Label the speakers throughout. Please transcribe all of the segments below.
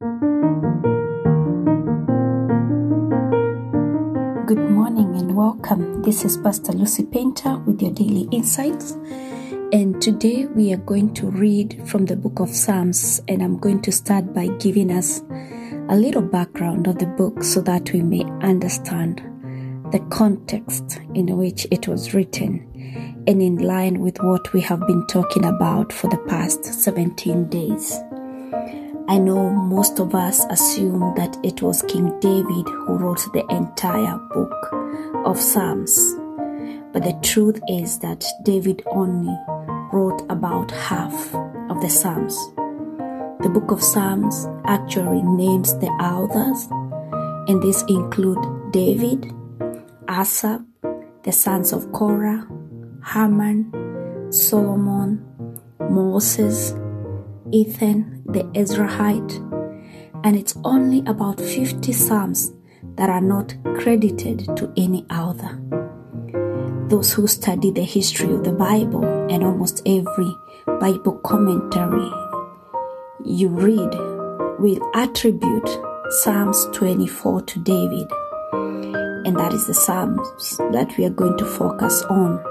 Speaker 1: Good morning and welcome. This is Pastor Lucy Painter with your daily insights. And today we are going to read from the book of Psalms, and I'm going to start by giving us a little background of the book so that we may understand the context in which it was written and in line with what we have been talking about for the past 17 days. I know most of us assume that it was King David who wrote the entire book of Psalms. But the truth is that David only wrote about half of the Psalms. The book of Psalms actually names the authors, and these include David, Asaph, the sons of Korah, Heman, Solomon, Moses, Ethan the Ezrahite, and it's only about 50 Psalms that are not credited to any author. Those who study the history of the Bible and almost every Bible commentary you read will attribute Psalms 24 to David, and that is the Psalms that we are going to focus on.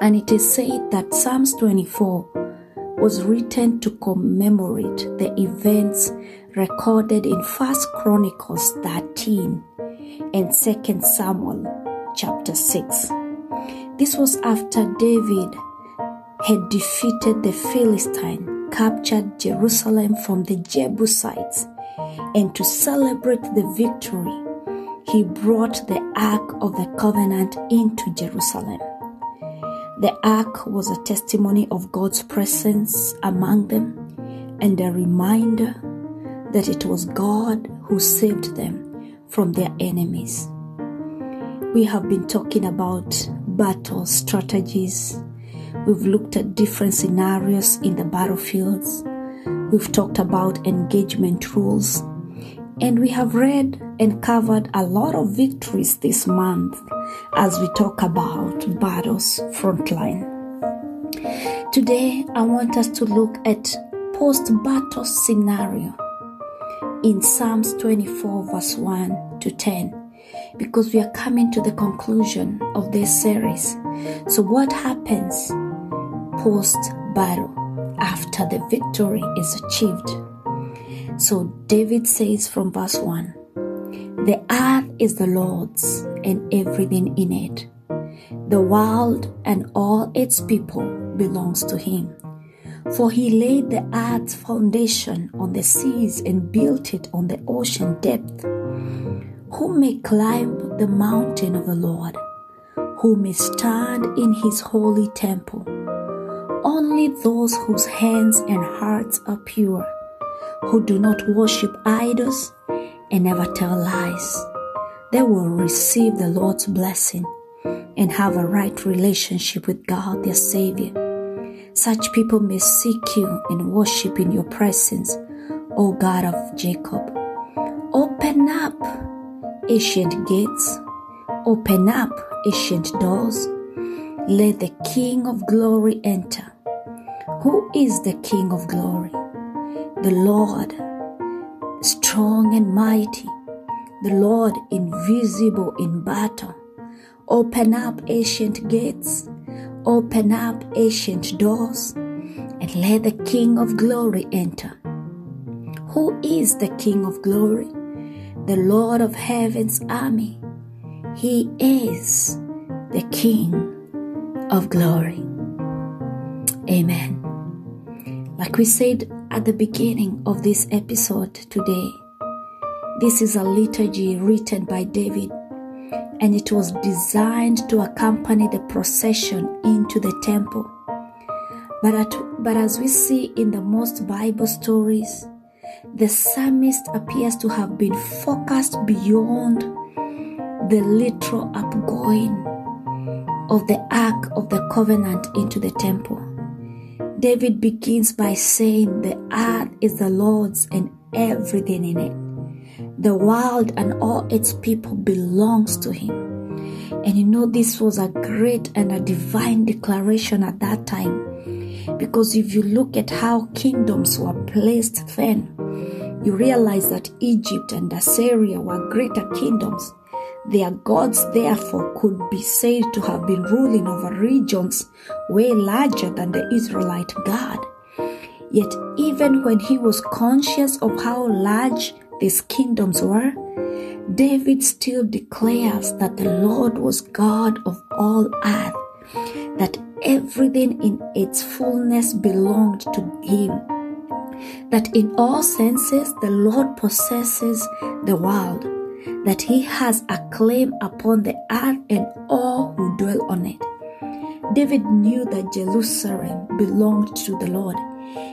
Speaker 1: And it is said that Psalms 24 was written to commemorate the events recorded in 1 Chronicles 13 and 2 Samuel chapter 6. This was after David had defeated the Philistine, captured Jerusalem from the Jebusites, and to celebrate the victory, he brought the Ark of the Covenant into Jerusalem. The ark was a testimony of God's presence among them and a reminder that it was God who saved them from their enemies. We have been talking about battle strategies. We've looked at different scenarios in the battlefields. We've talked about engagement rules. And we have read and covered a lot of victories this month as we talk about battles frontline. Today, I want us to look at post battle scenario in Psalms 24, verse 1 to 10, because we are coming to the conclusion of this series. So, what happens post battle after the victory is achieved? So David says from verse 1 The earth is the Lord's and everything in it. The world and all its people belongs to him. For he laid the earth's foundation on the seas and built it on the ocean depth. Who may climb the mountain of the Lord? Who may stand in his holy temple? Only those whose hands and hearts are pure who do not worship idols and never tell lies. They will receive the Lord's blessing and have a right relationship with God, their Savior. Such people may seek you and worship in your presence, O God of Jacob. Open up ancient gates, open up ancient doors. Let the King of glory enter. Who is the King of glory? The Lord, strong and mighty, the Lord invisible in battle. Open up ancient gates, open up ancient doors, and let the King of glory enter. Who is the King of glory? The Lord of heaven's army. He is the King of glory. Amen. Like we said at the beginning of this episode today. This is a liturgy written by David, and it was designed to accompany the procession into the temple. But, at, but as we see in the most Bible stories, the psalmist appears to have been focused beyond the literal upgoing of the Ark of the Covenant into the temple. David begins by saying, The earth is the Lord's and everything in it. The world and all its people belongs to him. And you know, this was a great and a divine declaration at that time. Because if you look at how kingdoms were placed then, you realize that Egypt and Assyria were greater kingdoms. Their gods, therefore, could be said to have been ruling over regions way larger than the Israelite God. Yet, even when he was conscious of how large these kingdoms were, David still declares that the Lord was God of all earth, that everything in its fullness belonged to him, that in all senses the Lord possesses the world, that he has a claim upon the earth and all who dwell on it. David knew that Jerusalem belonged to the Lord.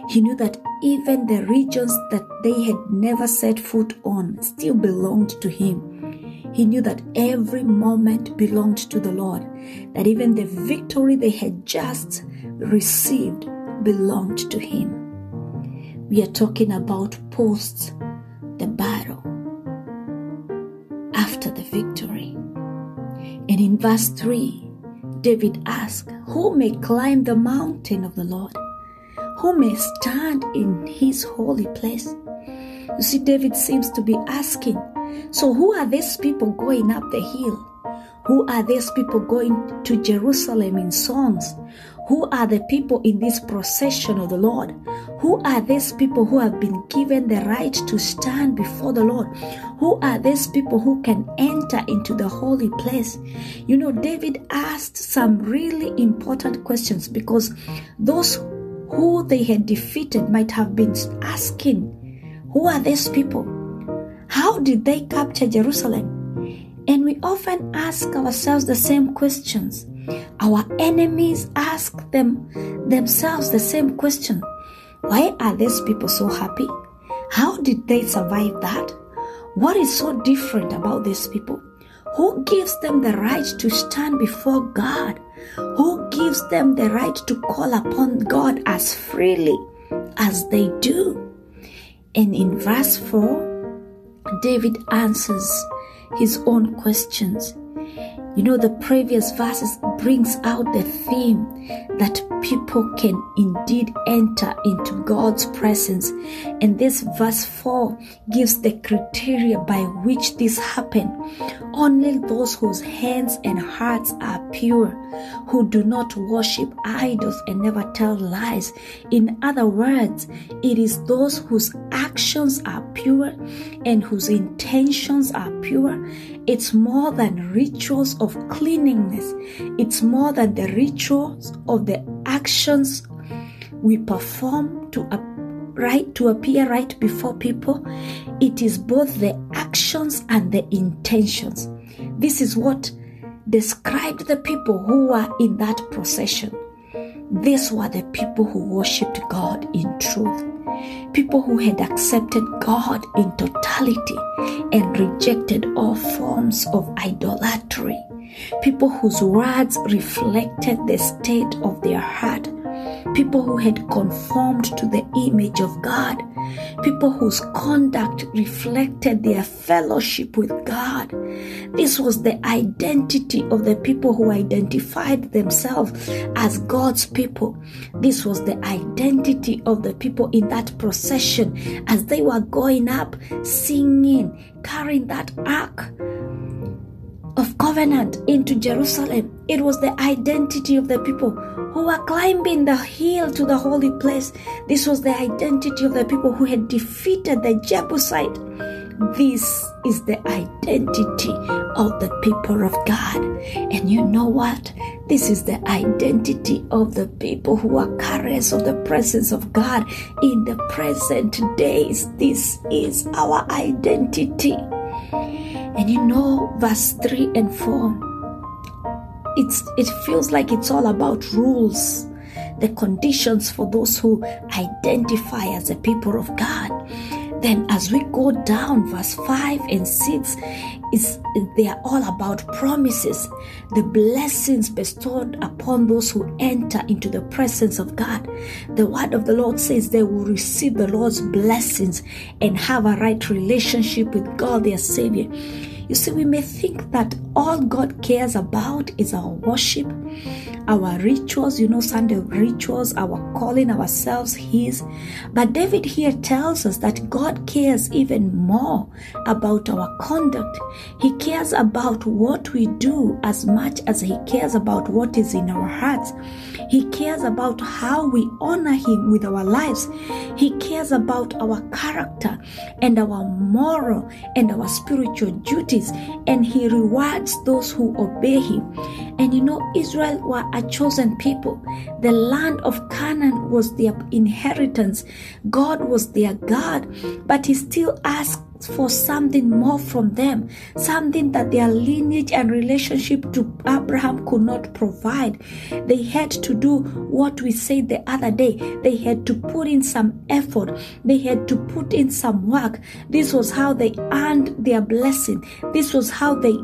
Speaker 1: He knew that even the regions that they had never set foot on still belonged to him. He knew that every moment belonged to the Lord, that even the victory they had just received belonged to him. We are talking about post the battle, after the victory. And in verse 3, David asked, Who may climb the mountain of the Lord? Who may stand in his holy place? You see, David seems to be asking, So who are these people going up the hill? Who are these people going to Jerusalem in songs? Who are the people in this procession of the Lord? Who are these people who have been given the right to stand before the Lord? Who are these people who can enter into the holy place? You know, David asked some really important questions because those who they had defeated might have been asking, Who are these people? How did they capture Jerusalem? And we often ask ourselves the same questions. Our enemies ask them themselves the same question. Why are these people so happy? How did they survive that? What is so different about these people? Who gives them the right to stand before God? Who gives them the right to call upon God as freely as they do? And in verse 4, David answers his own questions. You know, the previous verses brings out the theme that people can indeed enter into God's presence. And this verse 4 gives the criteria by which this happened. Only those whose hands and hearts are pure, who do not worship idols and never tell lies. In other words, it is those whose actions are pure and whose intentions are pure. It's more than rituals of cleanliness. It's more than the rituals of the actions we perform to right to appear right before people. It is both the actions and the intentions. This is what described the people who were in that procession. These were the people who worshipped God in truth. People who had accepted God in totality and rejected all forms of idolatry. People whose words reflected the state of their heart. People who had conformed to the image of God. People whose conduct reflected their fellowship with God. This was the identity of the people who identified themselves as God's people. This was the identity of the people in that procession as they were going up, singing, carrying that ark of covenant into Jerusalem. It was the identity of the people who were climbing the hill to the holy place. This was the identity of the people who had defeated the Jebusite. This is the identity of the people of God. And you know what? This is the identity of the people who are carriers of the presence of God in the present days. This is our identity. And you know, verse 3 and 4, it's, it feels like it's all about rules, the conditions for those who identify as the people of God. Then, as we go down, verse 5 and 6, they are all about promises, the blessings bestowed upon those who enter into the presence of God. The word of the Lord says they will receive the Lord's blessings and have a right relationship with God, their Savior. You see, we may think that all God cares about is our worship, our rituals, you know, Sunday rituals, our calling ourselves His. But David here tells us that God cares even more about our conduct. He cares about what we do as much as He cares about what is in our hearts. He cares about how we honor Him with our lives. He cares about our character and our moral and our spiritual duties. And He rewards those who obey Him. And you know, Israel were a chosen people. The land of Canaan was their inheritance. God was their God. But He still asked for something more from them, something that their lineage and relationship to Abraham could not provide. They had to do what we said the other day. They had to put in some effort, they had to put in some work. This was how they earned their blessing, this was how they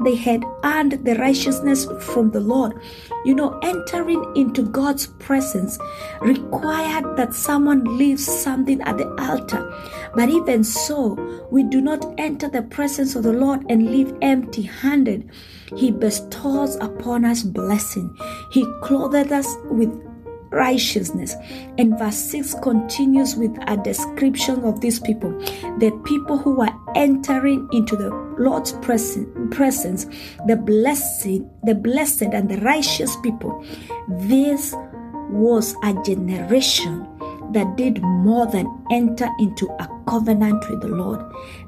Speaker 1: they had earned the righteousness from the Lord. You know, entering into God's presence required that someone leaves something at the altar. But even so, we do not enter the presence of the Lord and leave empty handed. He bestows upon us blessing. He clothed us with righteousness. And verse 6 continues with a description of these people the people who are entering into the Lord's presence, the blessed, the blessed and the righteous people. This was a generation that did more than enter into a covenant with the Lord.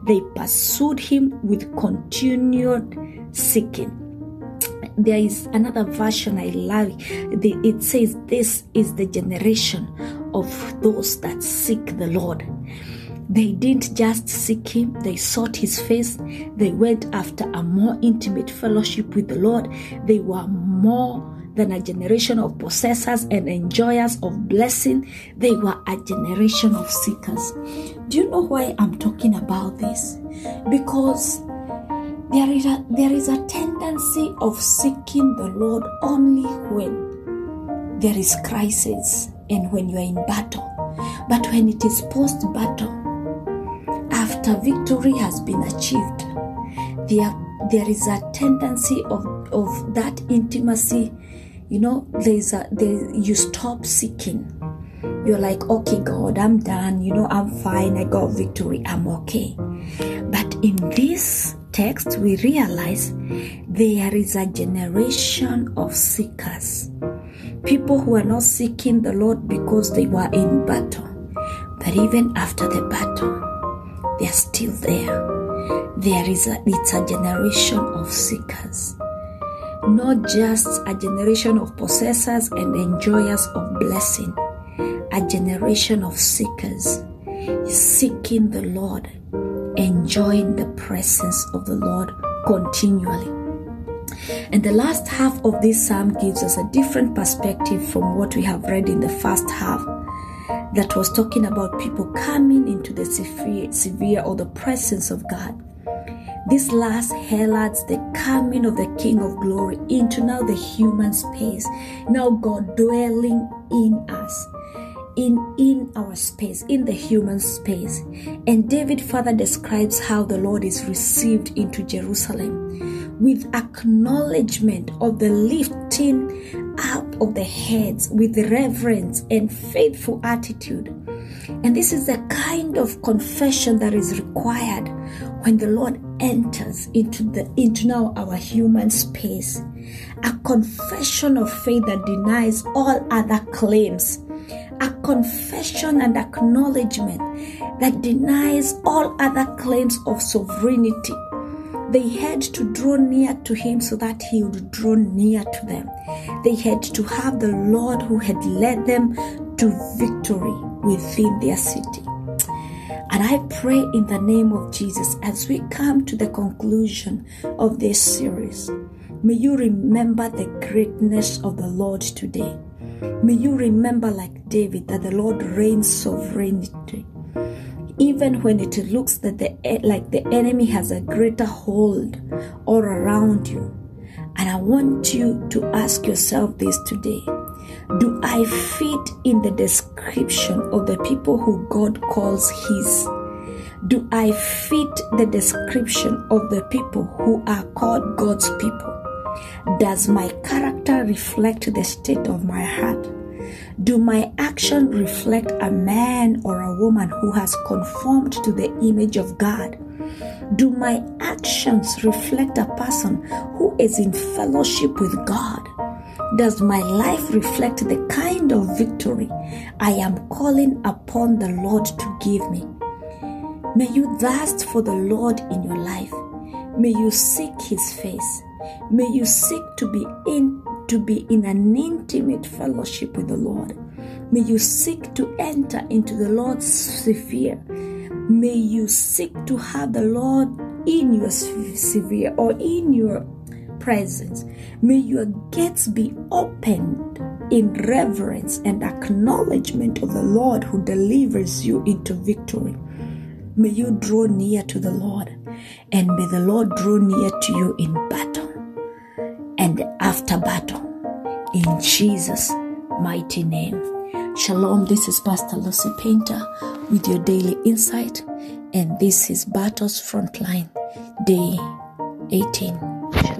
Speaker 1: They pursued him with continued seeking there is another version I love. It says, This is the generation of those that seek the Lord. They didn't just seek Him, they sought His face. They went after a more intimate fellowship with the Lord. They were more than a generation of possessors and enjoyers of blessing. They were a generation of seekers. Do you know why I'm talking about this? Because there is, a, there is a tendency of seeking the Lord only when there is crisis and when you are in battle. But when it is post battle, after victory has been achieved, there, there is a tendency of, of that intimacy. You know, there's a, there, you stop seeking. You're like, okay, God, I'm done. You know, I'm fine. I got victory. I'm okay. But in this text, we realize there is a generation of seekers. People who are not seeking the Lord because they were in battle. But even after the battle, they are still there. There is a, it's a generation of seekers. Not just a generation of possessors and enjoyers of blessing, a generation of seekers seeking the Lord enjoying the presence of the Lord continually. And the last half of this psalm gives us a different perspective from what we have read in the first half that was talking about people coming into the severe, or the presence of God. This last heralds the coming of the King of Glory into now the human space, now God dwelling in us in in our space in the human space. And david further describes how the lord is received into jerusalem with acknowledgement of the lifting up of the heads with reverence and faithful attitude. And this is the kind of confession that is required when the lord enters into the into now our human space. A confession of faith that denies all other claims a confession and acknowledgement that denies all other claims of sovereignty. They had to draw near to him so that he would draw near to them. They had to have the Lord who had led them to victory within their city. And I pray in the name of Jesus as we come to the conclusion of this series, may you remember the greatness of the Lord today. May you remember, like David, that the Lord reigns sovereignty. Even when it looks that the like the enemy has a greater hold all around you. And I want you to ask yourself this today. Do I fit in the description of the people who God calls His? Do I fit the description of the people who are called God's people? Does my character reflect the state of my heart? Do my action reflect a man or a woman who has conformed to the image of God? Do my actions reflect a person who is in fellowship with God? Does my life reflect the kind of victory I am calling upon the Lord to give me? May you thirst for the Lord in your life. May you seek his face. May you seek to be in to be in an intimate fellowship with the Lord. May you seek to enter into the Lord's sphere. May you seek to have the Lord in your sphere or in your presence. May your gates be opened in reverence and acknowledgement of the Lord who delivers you into victory. May you draw near to the Lord, and may the Lord draw near to you in battle and after battle. In Jesus' mighty name. Shalom, this is Pastor Lucy Painter with your daily insight, and this is Battles Frontline, day 18.